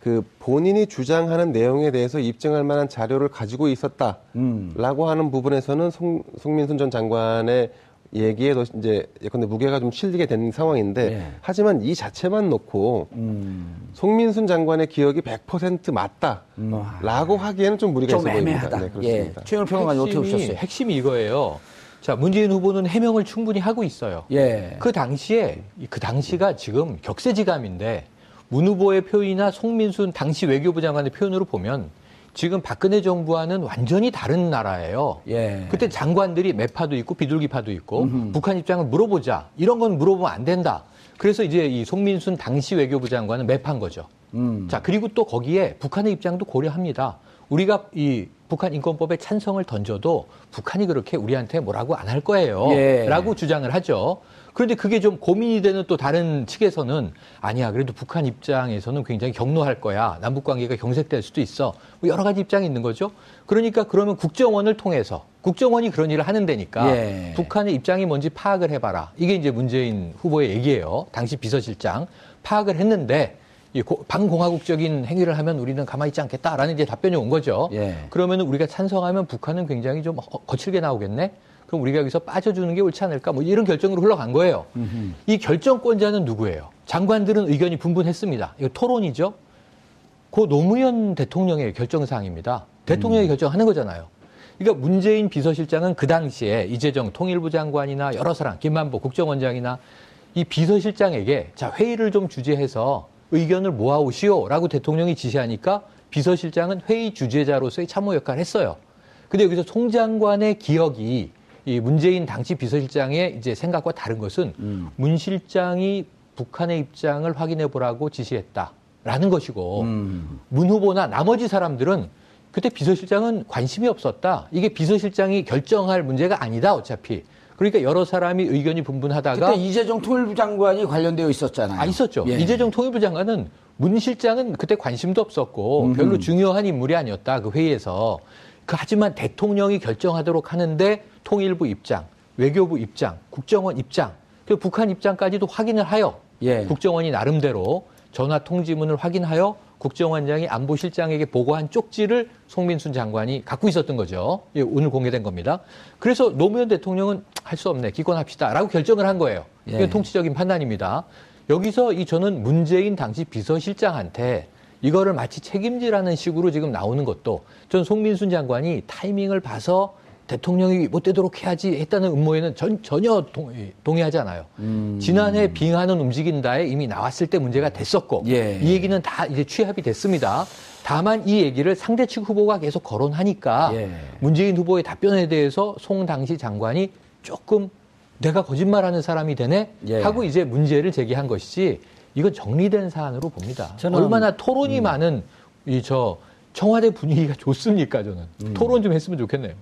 그 본인이 주장하는 내용에 대해서 입증할 만한 자료를 가지고 있었다라고 하는 부분에서는 송, 송민순 전 장관의 얘기에 더 이제 예컨대 무게가 좀 실리게 된 상황인데 예. 하지만 이 자체만 놓고 음. 송민순 장관의 기억이 100% 맞다라고 하기에는 좀 무리가 좀 있어 보입니다. 애매하다. 네, 예. 그렇습니다. 최영일 평론가님 어떻게 핵심이, 보셨어요? 핵심이 이거예요. 자, 문재인 후보는 해명을 충분히 하고 있어요. 예. 그 당시에 그 당시가 지금 격세지감인데 문 후보의 표현이나 송민순 당시 외교부 장관의 표현으로 보면 지금 박근혜 정부와는 완전히 다른 나라예요. 예. 그때 장관들이 매파도 있고 비둘기파도 있고 북한 입장을 물어보자 이런 건 물어보면 안 된다. 그래서 이제 이 송민순 당시 외교부 장관은 매파인 거죠. 음. 자 그리고 또 거기에 북한의 입장도 고려합니다. 우리가 이 북한 인권법에 찬성을 던져도 북한이 그렇게 우리한테 뭐라고 안 할 거예요. 예. 라고 주장을 하죠. 그런데 그게 좀 고민이 되는 또 다른 측에서는 아니야. 그래도 북한 입장에서는 굉장히 경로할 거야. 남북 관계가 경색될 수도 있어. 뭐 여러 가지 입장이 있는 거죠. 그러니까 그러면 국정원을 통해서 국정원이 그런 일을 하는 데니까 예. 북한의 입장이 뭔지 파악을 해봐라. 이게 이제 문재인 후보의 얘기예요. 당시 비서실장 파악을 했는데 반공화국적인 행위를 하면 우리는 가만히 있지 않겠다라는 이제 답변이 온 거죠. 예. 그러면 우리가 찬성하면 북한은 굉장히 좀 거- 거칠게 나오겠네. 그럼 우리가 여기서 빠져주는 게 옳지 않을까? 뭐 이런 결정으로 흘러간 거예요. 이 결정권자는 누구예요? 장관들은 의견이 분분했습니다. 이거 토론이죠. 고 노무현 대통령의 결정사항입니다. 대통령이 결정하는 거잖아요. 그러니까 문재인 비서실장은 그 당시에 이재정 통일부 장관이나 여러 사람, 김만보 국정원장이나 이 비서실장에게 자 회의를 좀 주재해서 의견을 모아오시오라고 대통령이 지시하니까 비서실장은 회의 주재자로서의 참모 역할을 했어요. 근데 여기서 송 장관의 기억이 이 문재인 당시 비서실장의 이제 생각과 다른 것은 음. 문 실장이 북한의 입장을 확인해 보라고 지시했다라는 것이고 음. 문 후보나 나머지 사람들은 그때 비서실장은 관심이 없었다. 이게 비서실장이 결정할 문제가 아니다 어차피. 그러니까 여러 사람이 의견이 분분하다가 그때 이재정 통일부 장관이 관련되어 있었잖아요. 아 있었죠. 예. 이재정 통일부 장관은 문 실장은 그때 관심도 없었고 별로 중요한 인물이 아니었다 그 회의에서. 그 하지만 대통령이 결정하도록 하는데 통일부 입장, 외교부 입장, 국정원 입장, 그 북한 입장까지도 확인을 하여 예. 국정원이 나름대로 전화 통지문을 확인하여 국정원장이 안보실장에게 보고한 쪽지를 송민순 장관이 갖고 있었던 거죠. 예, 오늘 공개된 겁니다. 그래서 노무현 대통령은 할 수 없네, 기권합시다라고 결정을 한 거예요. 예. 이게 통치적인 판단입니다. 여기서 이 저는 문재인 당시 비서실장한테 이거를 마치 책임지라는 식으로 지금 나오는 것도 전 송민순 장관이 타이밍을 봐서 대통령이 못 되도록 해야지 했다는 음모에는 전, 전혀 동, 의 하지 않아요. 음. 지난해 빙하는 움직인다에 이미 나왔을 때 문제가 됐었고 예. 이 얘기는 다 이제 취합이 됐습니다. 다만 이 얘기를 상대 측 후보가 계속 거론하니까 예. 문재인 후보의 답변에 대해서 송 당시 장관이 조금 내가 거짓말하는 사람이 되네 예. 하고 이제 문제를 제기한 것이지 이건 정리된 사안으로 봅니다. 저는- 얼마나 토론이 많은 이 저 청와대 분위기가 좋습니까 저는 토론 좀 했으면 좋겠네요.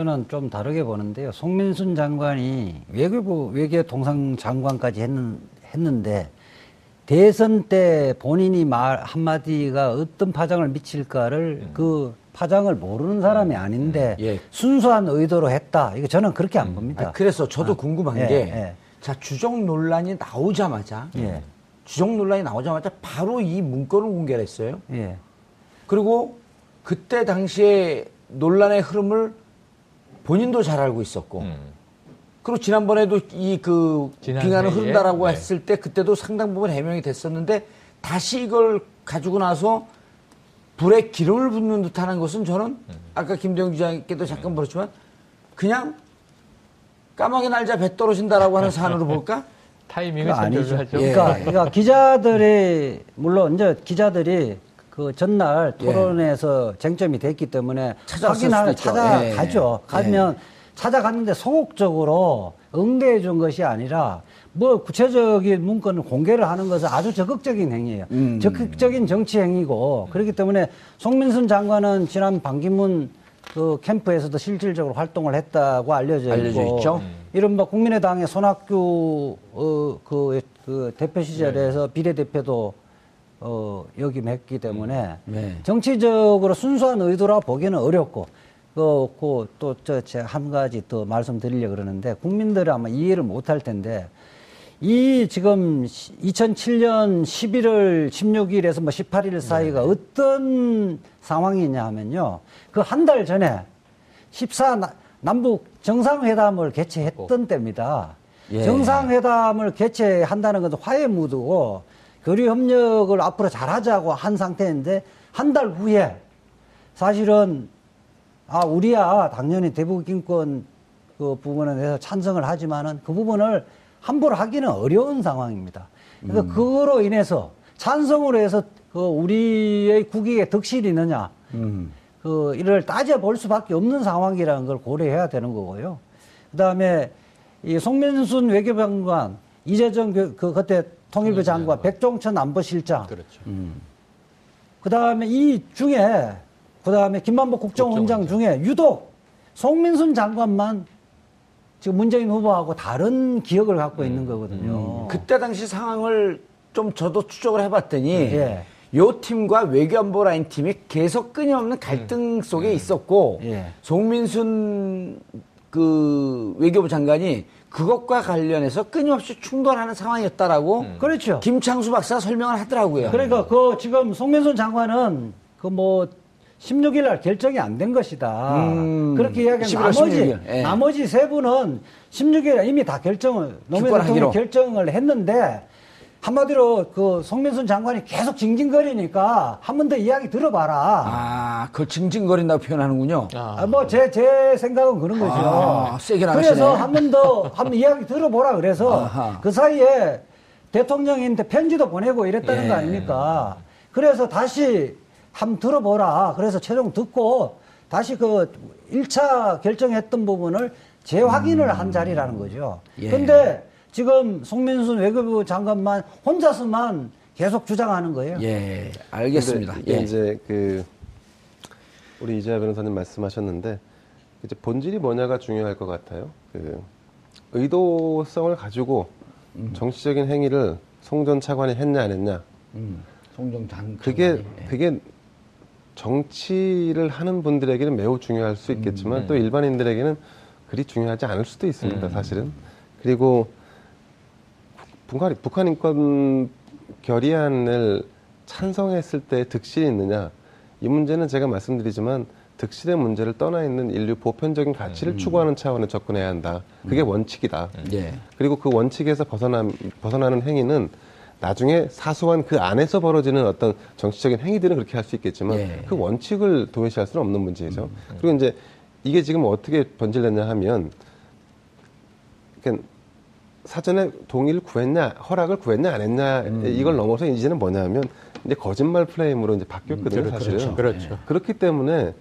저는 좀 다르게 보는데요. 송민순 장관이 외교부 외교 동상 장관까지 했는, 했는데 대선 때 본인이 말 한마디가 어떤 파장을 미칠까를 그 파장을 모르는 사람이 아닌데 예. 순수한 의도로 했다. 이거 저는 그렇게 안 봅니다. 아, 그래서 저도 궁금한 예, 게, 예. 자, 주적 논란이 나오자마자, 예. 주적 논란이 나오자마자 바로 이 문건을 공개를 했어요. 예. 그리고 그때 당시에 논란의 흐름을 본인도 잘 알고 있었고, 그리고 지난번에도 이 그 빙하는 흐른다라고 네. 했을 때 그때도 상당 부분 해명이 됐었는데 다시 이걸 가지고 나서 불에 기름을 붓는 듯하는 것은 저는 아까 김대영 기자께도 잠깐 물었지만 그냥 까마귀 날자 배 떨어진다라고 하는 사안으로 볼까? 타이밍을 아니죠. 예. 그러니까, 그러니까 기자들이 물론 이제 기자들이 그 전날 토론에서 쟁점이 됐기 때문에 확인하러 있죠. 찾아가죠. 예. 가면 찾아갔는데 소극적으로 응대해 준 것이 아니라 뭐 구체적인 문건을 공개를 하는 것은 아주 적극적인 행위예요. 음. 적극적인 정치 행위고 그렇기 때문에 송민순 장관은 지난 반기문 그 캠프에서도 실질적으로 활동을 했다고 알려져 있고 알려져 있죠. 이른바 국민의당의 손학규 어, 그, 그 대표 시절에서 비례대표도 어, 역임했기 때문에 네. 정치적으로 순수한 의도라 보기는 어렵고 그, 그, 또, 저, 제가 한 가지 더 말씀드리려고 그러는데, 국민들이 아마 이해를 못할 텐데, 이 지금 2007년 11월 16일에서 뭐 18일 사이가 어떤 상황이냐 하면요. 그 한 달 전에 14 나- 남북 정상회담을 개최했던 때입니다. 예. 정상회담을 개최한다는 것은 화해 무드고 교류 협력을 앞으로 잘하자고 한 상태인데 한 달 후에 사실은 아 우리야 당연히 대북 인권 그 부분에 대해서 찬성을 하지만은 그 부분을 함부로 하기는 어려운 상황입니다. 그래서 그거로 인해서 찬성으로 해서 그 우리의 국익에 덕실이 있느냐 그 이를 따져 볼 수밖에 없는 상황이라는 걸 고려해야 되는 거고요. 그다음에 이 송민순 외교장관, 이재정 그, 그 그때 통일부 장관, 백종천 안보실장, 그렇죠. 그 다음에 이 중에, 그 다음에 김만복 국정원장 중에 유독 송민순 장관만 지금 문재인 후보하고 다른 기억을 갖고 있는 거거든요. 그때 당시 상황을 좀 저도 추적을 해봤더니 예. 요 팀과 외교안보 라인 팀이 계속 끊임없는 갈등 속에 있었고 예. 송민순 그 외교부 장관이 그것과 관련해서 끊임없이 충돌하는 상황이었다라고 그렇죠. 김창수 박사가 설명을 하더라고요. 그러니까 그 지금 송민순 장관은 그 뭐 16일 날 결정이 안 된 것이다. 음, 그렇게 11월 나머지 16일, 예. 나머지 세 분은 16일에 이미 다 결정을 노무현. 대통령이 결정을 했는데 한마디로 그 송민순 장관이 계속 징징거리니까 한 번 더 이야기 들어봐라. 아, 그걸 징징거린다고 표현하는군요. 아, 뭐 제 제 생각은 그런 거죠. 아, 세게 나가시네. 그래서 한 번 더 한 번 이야기 들어보라 그래서 아하. 그 사이에 대통령한테 편지도 보내고 이랬다는 예. 거 아닙니까? 그래서 다시 한번 들어보라. 그래서 최종 듣고 다시 그 1차 결정했던 부분을 재확인을 한 자리라는 거죠. 예. 근데 지금 송민순 외교부 장관만 혼자서만 계속 주장하는 거예요. 예, 알겠습니다. 예. 이제 그 우리 이재하 변호사님 말씀하셨는데 이제 본질이 뭐냐가 중요할 것 같아요. 그 의도성을 가지고 음. 정치적인 행위를 송전 차관이 했냐 안 했냐 음, 송정 장 그게. 예. 그게 정치를 하는 분들에게는 매우 중요할 수 있겠지만 또 일반인들에게는 그리 중요하지 않을 수도 있습니다. 사실은 그리고 북한 북한 인권 결의안을 찬성했을 때 득실이 있느냐 이 문제는 제가 말씀드리지만 득실의 문제를 떠나 있는 인류 보편적인 가치를 추구하는 차원에 접근해야 한다. 그게 원칙이다. 예. 그리고 그 원칙에서 벗어나, 벗어나는 행위는 나중에 사소한 그 안에서 벌어지는 어떤 정치적인 행위들은 그렇게 할 수 있겠지만 예. 그 원칙을 도외시할 수는 없는 문제죠. 그리고 이제 이게 지금 어떻게 변질됐냐 하면 그러니까 사전에 동의를 구했냐, 허락을 구했냐 안 했냐 이걸 넘어서 이제는 뭐냐면 이제 거짓말 프레임으로 이제 바뀌었거든요, 사실은. 그렇죠. 그렇기 때문에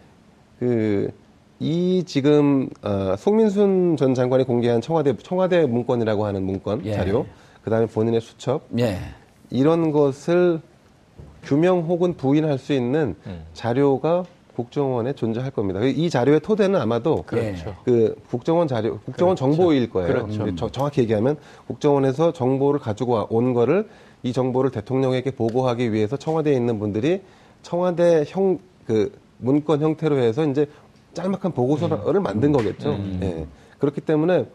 그 이 지금 어, 송민순 전 장관이 공개한 청와대 청와대 문건이라고 하는 문건 예. 자료, 그다음에 본인의 수첩 예. 이런 것을 규명 혹은 부인할 수 있는 음. 자료가 국정원에 존재할 겁니다. 이 자료의 토대는 아마도 그렇죠. 그 국정원 자료, 국정원 정보일 거예요. 그렇죠. 저- 정확히 얘기하면 국정원에서 정보를 가지고 와- 온 거를 이 정보를 대통령에게 보고하기 위해서 청와대에 있는 분들이 청와대 형 그 문건 형태로 해서 이제 짤막한 보고서를 만든 거겠죠. 예. 그렇기 때문에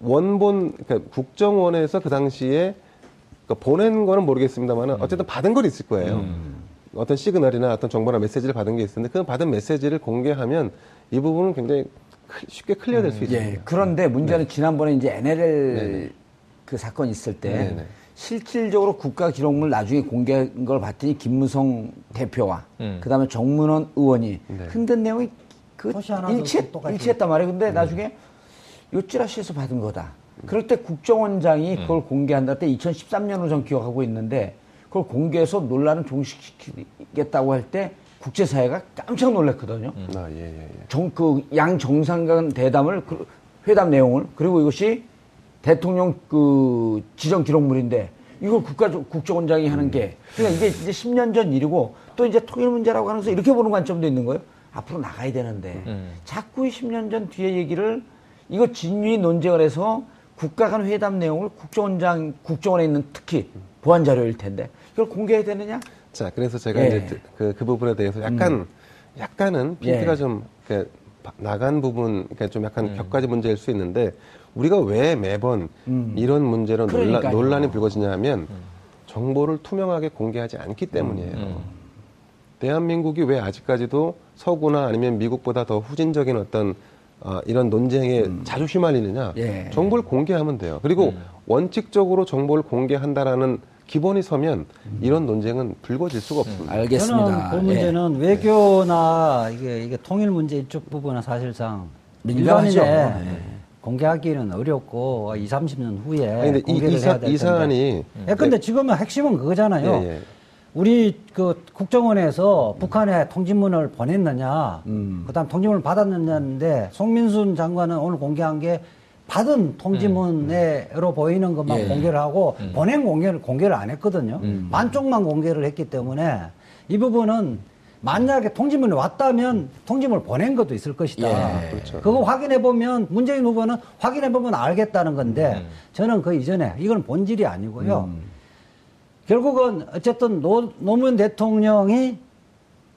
원본 그러니까 국정원에서 그 당시에 그러니까 보낸 거는 모르겠습니다만 어쨌든 받은 건 있을 거예요. 어떤 시그널이나 어떤 정보나 메시지를 받은 게 있었는데 그 받은 메시지를 공개하면 이 부분은 굉장히 클- 쉽게 클리어될 수 있습니다. 예. 그런데 문제는 지난번에 이제 NLL 네네. 그 사건 있을 때 네네. 실질적으로 국가 기록물 나중에 공개한 걸 봤더니 김무성 대표와 음. 그다음에 정문원 의원이 네. 흔든 내용이 그 일치. 일치했단 말이에요. 근데 나중에 요 찌라시에서 받은 거다. 그럴 때 국정원장이 그걸 공개한다 때 2013년으로 전 기억하고 있는데 그걸 공개해서 논란을 종식시키겠다고 할 때 국제사회가 깜짝 놀랐거든요. 아, 예, 예, 예. 정, 그, 양 정상 간 대담을, 그 회담 내용을, 그리고 이것이 대통령 그 지정 기록물인데, 이걸 국가, 국정원장이 하는 게, 그러니까 이게 이제 10년 전 일이고, 또 이제 통일 문제라고 하면서 이렇게 보는 관점도 있는 거예요. 앞으로 나가야 되는데, 음. 자꾸 이 10년 전 뒤에 얘기를, 이거 진위 논쟁을 해서 국가 간 회담 내용을 국정원장, 국정원에 있는 특히 보안 자료일 텐데, 이걸 공개해야 되느냐? 자, 그래서 제가 예. 이제 그, 그 부분에 대해서 약간, 약간은 핀트가 예. 좀, 이렇게 바- 나간 부분, 그러니까 좀 약간 격가지 문제일 수 있는데, 우리가 왜 매번 이런 문제로 논란, 그러니까요. 논란 이 불거지냐 하면, 정보를 투명하게 공개하지 않기 때문이에요. 대한민국이 왜 아직까지도 서구나 아니면 미국보다 더 후진적인 어떤 어, 이런 논쟁에 자주 휘말리느냐? 예. 정보를 공개하면 돼요. 그리고 원칙적으로 정보를 공개한다라는 기본이 서면 이런 논쟁은 불거질 수가 없습니다. 알겠습니다. 저는 그 예. 문제는 외교나 이게, 이게 통일 문제 이쪽 부분은 사실상 민감하죠. 일반인에 예. 공개하기는 어렵고 2, 30년 후에 아니, 근데 이, 공개를 이, 사, 해야 될이 텐데. 사안이 예, 근데 지금은 핵심은 그거잖아요. 예, 예. 우리 그 국정원에서 북한에 통지문을 보냈느냐, 음. 그다음 통지문을 받았느냐인데 송민순 장관은 오늘 공개한 게 받은 통지문으로 보이는 것만 예. 공개를 하고 보낸 공개를 공개를 안 했거든요. 음. 반쪽만 공개를 했기 때문에 이 부분은 만약에 통지문이 왔다면 통지문을 보낸 것도 있을 것이다. 예. 그렇죠. 그거 확인해 보면 문재인 후보는 확인해 보면 알겠다는 건데 저는 그 이전에 이건 본질이 아니고요. 결국은 어쨌든 노, 노무현 대통령이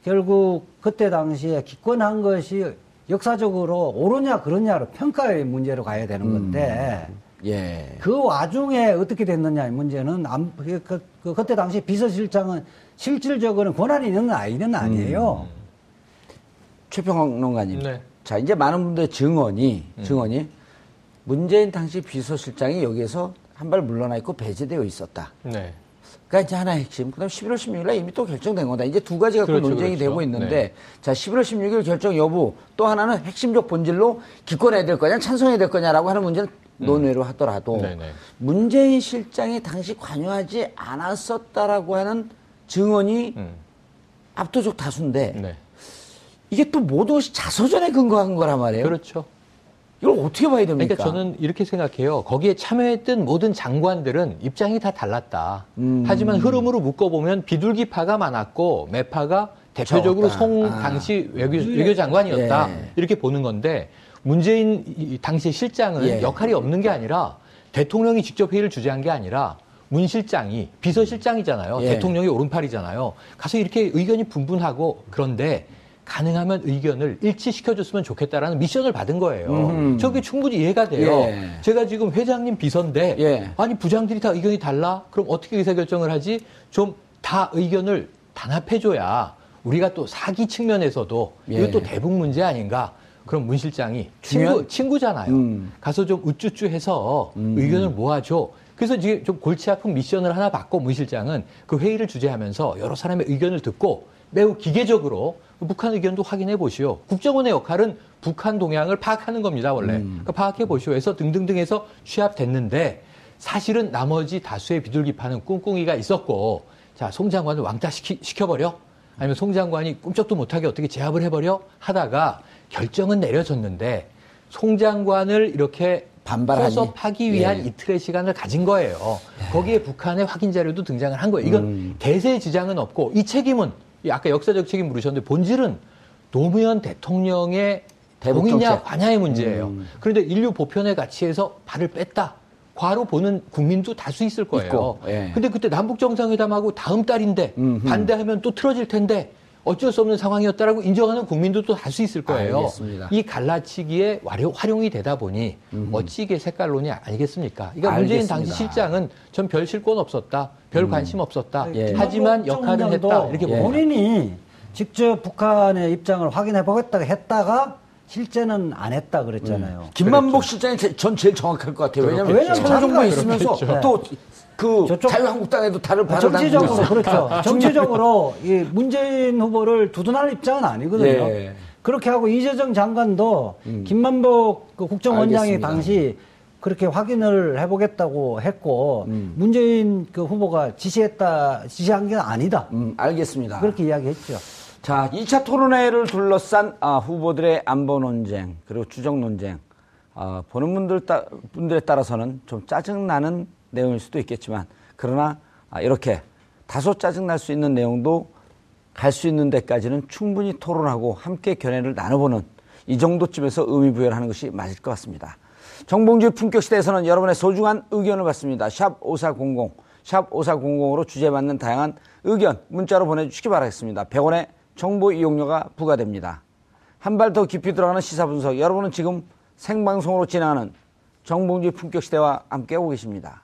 결국 그때 당시에 기권한 것이 역사적으로 옳으냐 그러냐로 평가의 문제로 가야 되는 건데 예. 그 와중에 어떻게 됐느냐의 문제는 안, 그, 그, 그, 그때 당시 비서실장은 실질적으로는 권한이 있는 아이는 아니에요. 최평론가님. 네. 자, 이제 많은 분들의 증언이, 증언이, 문재인 당시 비서실장이 여기에서 한 발 물러나 있고 배제되어 있었다. 네. 그러니까 이제 하나의 핵심. 그 다음 11월 16일에 이미 또 결정된 거다. 이제 두 가지가 그 그렇죠, 논쟁이 그렇죠. 되고 있는데, 네. 자, 11월 16일 결정 여부, 또 하나는 핵심적 본질로 기권해야 될 거냐, 찬성해야 될 거냐라고 하는 문제는 논외로 하더라도, 음. 네네. 압도적 다수인데 네. 이게 또 것이 자서전에 근거한 거란 말이에요. 그렇죠. 이걸 어떻게 봐야 됩니까? 그러니까 저는 이렇게 생각해요. 거기에 참여했던 모든 장관들은 입장이 다 달랐다. 음. 하지만 흐름으로 묶어보면 비둘기파가 많았고 매파가 대표적으로 적었다. 송 아. 당시 외교, 외교 장관이었다. 예. 이렇게 보는 건데 문재인 이 당시 실장은 예. 역할이 없는 게 아니라 대통령이 직접 회의를 주재한 게 아니라 문 실장이 비서실장이잖아요. 예. 대통령이 오른팔이잖아요. 가서 이렇게 의견이 분분하고 그런데 가능하면 의견을 일치시켜줬으면 좋겠다라는 미션을 받은 거예요. 음. 저게 충분히 이해가 돼요. 예. 제가 지금 회장님 비서인데 예. 아니 부장들이 다 의견이 달라? 그럼 어떻게 의사결정을 하지? 좀 다 의견을 단합해줘야 우리가 또 사기 측면에서도 예. 이것도 대북 문제 아닌가? 그럼 문 실장이 중요한- 친구, 친구잖아요. 음. 가서 좀 우쭈쭈 해서 음. 의견을 모아줘. 그래서 지금 좀 골치 아픈 미션을 하나 받고 문 실장은 그 회의를 주재하면서 여러 사람의 의견을 듣고 매우 기계적으로 북한 의견도 확인해 보시오. 국정원의 역할은 북한 동향을 파악하는 겁니다, 원래. 음. 그러니까 파악해 보시오. 해서 등등등 해서 취합됐는데 사실은 나머지 다수의 비둘기파는 꿍꿍이가 있었고 자, 송 장관을 왕따 시키, 시켜버려? 아니면 송 장관이 꿈쩍도 못하게 어떻게 제압을 해버려? 하다가 결정은 내려졌는데 송 장관을 이렇게 반발하니? 포섭하기 위한 예. 이틀의 시간을 가진 거예요. 거기에 북한의 확인 자료도 등장을 한 거예요. 이건 음. 대세의 지장은 없고 이 책임은 이 아까 역사적 책임 물으셨는데 본질은 노무현 대통령의 정책. 관야의 문제예요. 음. 그런데 인류 보편의 가치에서 발을 뺐다. 과로 보는 국민도 다수 있을 거예요. 있고, 예. 근데 그때 남북 정상회담하고 다음 달인데 음흠. 반대하면 또 틀어질 텐데 어쩔 수 없는 상황이었다라고 인정하는 국민도 또 다수 있을 거예요. 알겠습니다. 이 갈라치기에 활용, 활용이 되다 보니 어찌 이게 색깔론이 아니겠습니까? 그러니까 문재인 알겠습니다. 당시 실장은 전 별 실권 없었다. 별 관심 없었다. 예. 하지만 역할은 했다. 이렇게 예. 본인이 직접 북한의 입장을 확인해 보겠다고 했다가 실제는 안 했다 그랬잖아요. 김만복 실장이 제- 전 제일 정확할 것 같아요. 왜냐하면 왜냐면 청와정부에 자기가 있으면서 그렇겠죠. 또 그 저쪽- 자유한국당에도 다른 발을 정치적으로 담그고 있어요. 그렇죠. 정치적으로 이 문재인 후보를 두둔할 입장은 아니거든요. 예. 그렇게 하고 이재정 장관도 김만복 그 국정원장이 알겠습니다. 당시 그렇게 확인을 해보겠다고 했고 음. 문재인 그 후보가 지시했다 지시한 게 아니다. 음, 알겠습니다. 그렇게 이야기했죠. 자, 2차 토론회를 둘러싼 아, 후보들의 안보 논쟁 그리고 추정 논쟁 아, 보는 분들 따, 분들에 따라서는 좀 짜증 나는 내용일 수도 있겠지만 그러나 아, 이렇게 다소 짜증 날 수 있는 내용도 갈 수 있는 데까지는 충분히 토론하고 함께 견해를 나눠보는 이 정도쯤에서 의미 부여를 하는 것이 맞을 것 같습니다. 정봉주의 품격 시대에서는 여러분의 소중한 의견을 받습니다. 샵 5400, 샵 5400으로 주제받는 다양한 의견 문자로 보내주시기 바라겠습니다. 100원의 정보 이용료가 부과됩니다. 한 발 더 깊이 들어가는 시사 분석. 여러분은 지금 생방송으로 진행하는 정봉주의 품격 시대와 함께하고 계십니다.